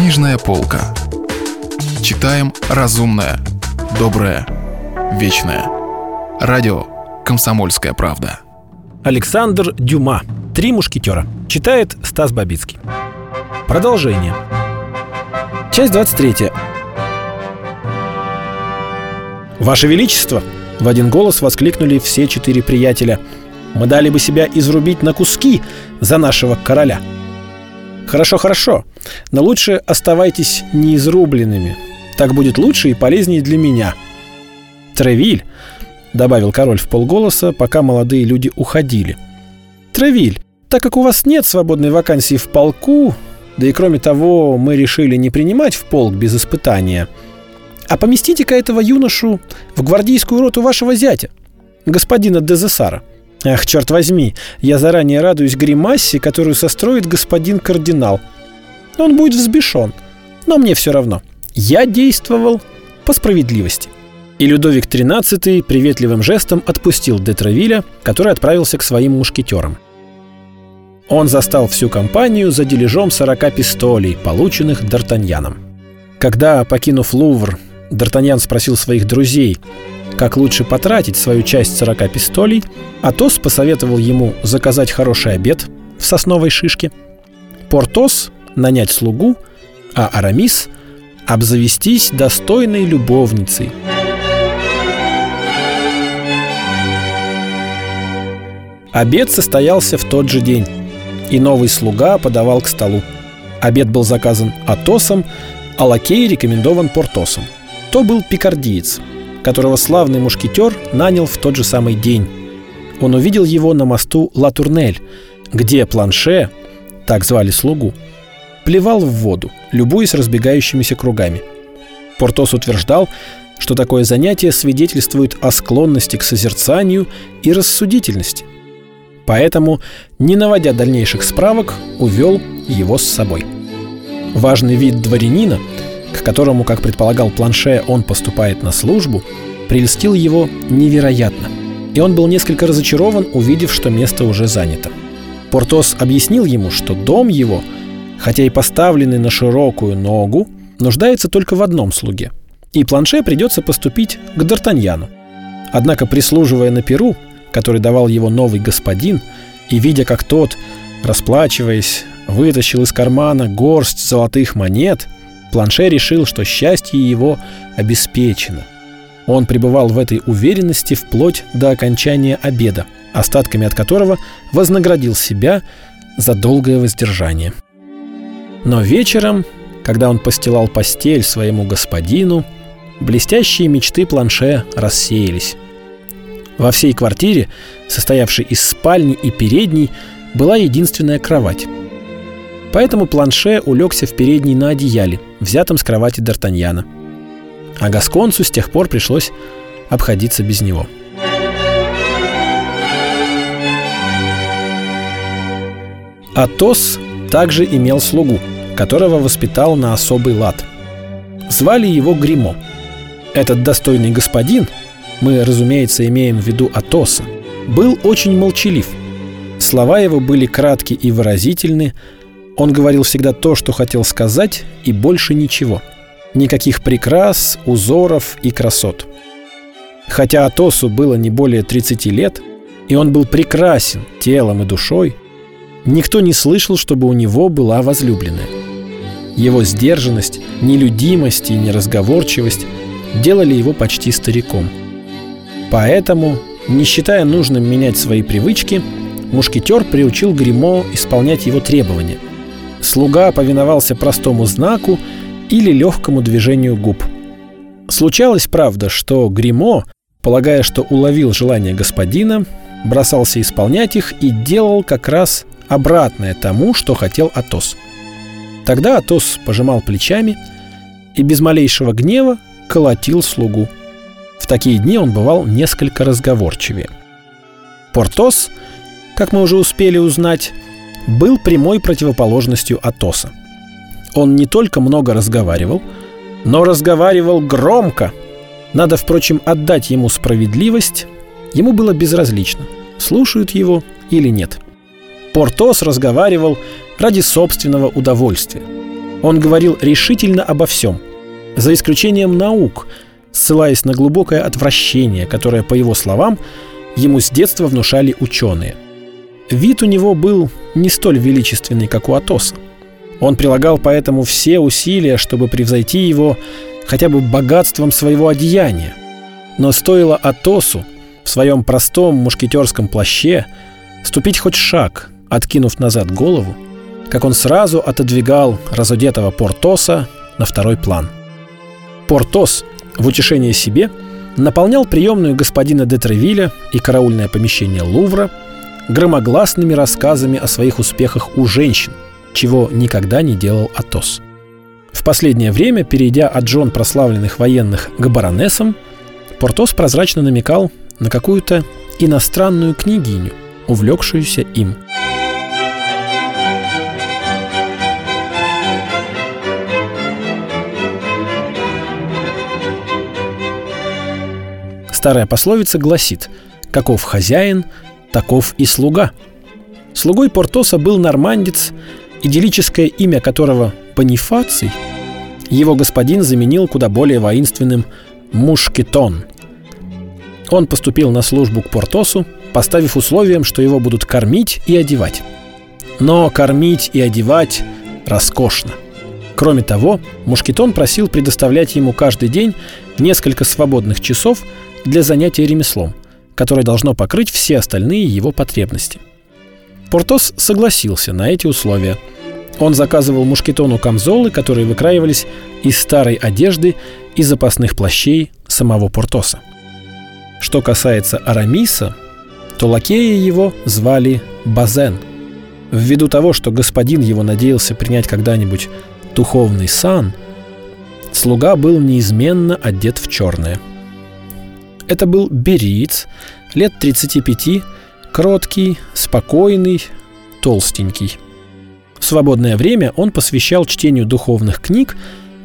Книжная полка. Читаем разумное, доброе, вечное. Радио «Комсомольская правда». Александр Дюма. «Три мушкетера». Читает Стас Бабицкий. Продолжение. Часть 23. «Ваше Величество!» В один голос воскликнули все четыре приятеля. «Мы дали бы себя изрубить на куски за нашего короля!» «Хорошо, хорошо, но лучше оставайтесь неизрубленными. Так будет лучше и полезнее для меня». «Тревиль!» — добавил король в полголоса, пока молодые люди уходили. «Тревиль, так как у вас нет свободной вакансии в полку, да и кроме того, мы решили не принимать в полк без испытания — а поместите-ка этого юношу в гвардейскую роту вашего зятя, господина Дезесара. Ах, черт возьми, я заранее радуюсь гримассе, которую состроит господин кардинал. Он будет взбешен, но мне все равно. Я действовал по справедливости. И Людовик XIII приветливым жестом отпустил Детравиля, который отправился к своим мушкетерам. Он застал всю компанию за дележом 40 пистолей, полученных Д'Артаньяном. Когда, покинув Лувр, Д'Артаньян спросил своих друзей, как лучше потратить свою часть 40 пистолей, Атос посоветовал ему заказать хороший обед в сосновой шишке, Портос — нанять слугу, а Арамис — обзавестись достойной любовницей. Обед состоялся в тот же день, и новый слуга подавал к столу. Обед был заказан Атосом, а лакей рекомендован Портосом — то был пикардиец, которого славный мушкетер нанял в тот же самый день. Он увидел его на мосту Латурнель, где планше, так звали слугу, плевал в воду, любуясь разбегающимися кругами. Портос утверждал, что такое занятие свидетельствует о склонности к созерцанию и рассудительности. Поэтому, не наводя дальнейших справок, увел его с собой. Важный вид дворянина – к которому, как предполагал Планше, он поступает на службу, прельстил его невероятно. И он был несколько разочарован, увидев, что место уже занято. Портос объяснил ему, что дом его, хотя и поставленный на широкую ногу, нуждается только в одном слуге. И Планше придется поступить к Д'Артаньяну. Однако, прислуживая на Перу, который давал его новый господин, и видя, как тот, расплачиваясь, вытащил из кармана горсть золотых монет – Планше решил, что счастье его обеспечено. Он пребывал в этой уверенности вплоть до окончания обеда, остатками от которого вознаградил себя за долгое воздержание. Но вечером, когда он постилал постель своему господину, блестящие мечты Планше рассеялись. Во всей квартире, состоявшей из спальни и передней, была единственная кровать – Поэтому Планше улегся в передней на одеяле, взятом с кровати Д'Артаньяна. А Гасконцу с тех пор пришлось обходиться без него. Атос также имел слугу, которого воспитал на особый лад. Звали его Гримо. Этот достойный господин, мы, разумеется, имеем в виду Атоса, был очень молчалив. Слова его были кратки и выразительны, он говорил всегда то, что хотел сказать, и больше ничего. Никаких прикрас, узоров и красот. Хотя Атосу было не более 30 лет, и он был прекрасен телом и душой, никто не слышал, чтобы у него была возлюбленная. Его сдержанность, нелюдимость и неразговорчивость делали его почти стариком. Поэтому, не считая нужным менять свои привычки, мушкетер приучил Гримо исполнять его требования – Слуга повиновался простому знаку или легкому движению губ. Случалось, правда, что Гримо, полагая, что уловил желание господина, бросался исполнять их и делал как раз обратное тому, что хотел Атос. Тогда Атос пожимал плечами и без малейшего гнева колотил слугу. В такие дни он бывал несколько разговорчивее. Портос, как мы уже успели узнать, был прямой противоположностью Атоса. Он не только много разговаривал, но разговаривал громко. Надо, впрочем, отдать ему справедливость. Ему было безразлично, слушают его или нет. Портос разговаривал ради собственного удовольствия. Он говорил решительно обо всем, за исключением наук, ссылаясь на глубокое отвращение, которое, по его словам, ему с детства внушали ученые. Вид у него был не столь величественный, как у Атоса. Он прилагал поэтому все усилия, чтобы превзойти его хотя бы богатством своего одеяния. Но стоило Атосу в своем простом мушкетерском плаще ступить хоть шаг, откинув назад голову, как он сразу отодвигал разодетого Портоса на второй план. Портос в утешение себе наполнял приемную господина де Тревиля и караульное помещение Лувра громогласными рассказами о своих успехах у женщин, чего никогда не делал Атос. В последнее время, перейдя от жен прославленных военных к баронессам, Портос прозрачно намекал на какую-то иностранную княгиню, увлекшуюся им – Старая пословица гласит «Каков хозяин, таков и слуга». Слугой Портоса был нормандец, идиллическое имя которого Бонифаций его господин заменил куда более воинственным Мушкетон. Он поступил на службу к Портосу, поставив условием, что его будут кормить и одевать. Но кормить и одевать роскошно. Кроме того, Мушкетон просил предоставлять ему каждый день несколько свободных часов – для занятия ремеслом, которое должно покрыть все остальные его потребности. Портос согласился на эти условия. Он заказывал мушкетону камзолы, которые выкраивались из старой одежды и запасных плащей самого Портоса. Что касается Арамиса, то лакея его звали Базен. Ввиду того, что господин его надеялся принять когда-нибудь духовный сан, слуга был неизменно одет в черное – это был бериец, лет 35, кроткий, спокойный, толстенький. В свободное время он посвящал чтению духовных книг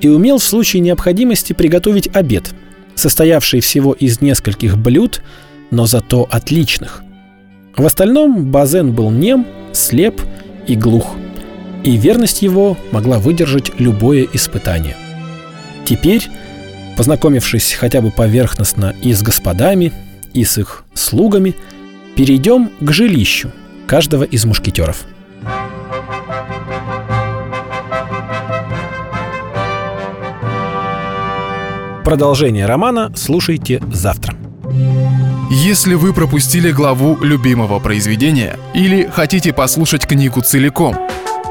и умел в случае необходимости приготовить обед, состоявший всего из нескольких блюд, но зато отличных. В остальном Базен был нем, слеп и глух, и верность его могла выдержать любое испытание. Теперь Познакомившись хотя бы поверхностно и с господами, и с их слугами, перейдем к жилищу каждого из мушкетеров. Продолжение романа слушайте завтра. Если вы пропустили главу любимого произведения или хотите послушать книгу целиком,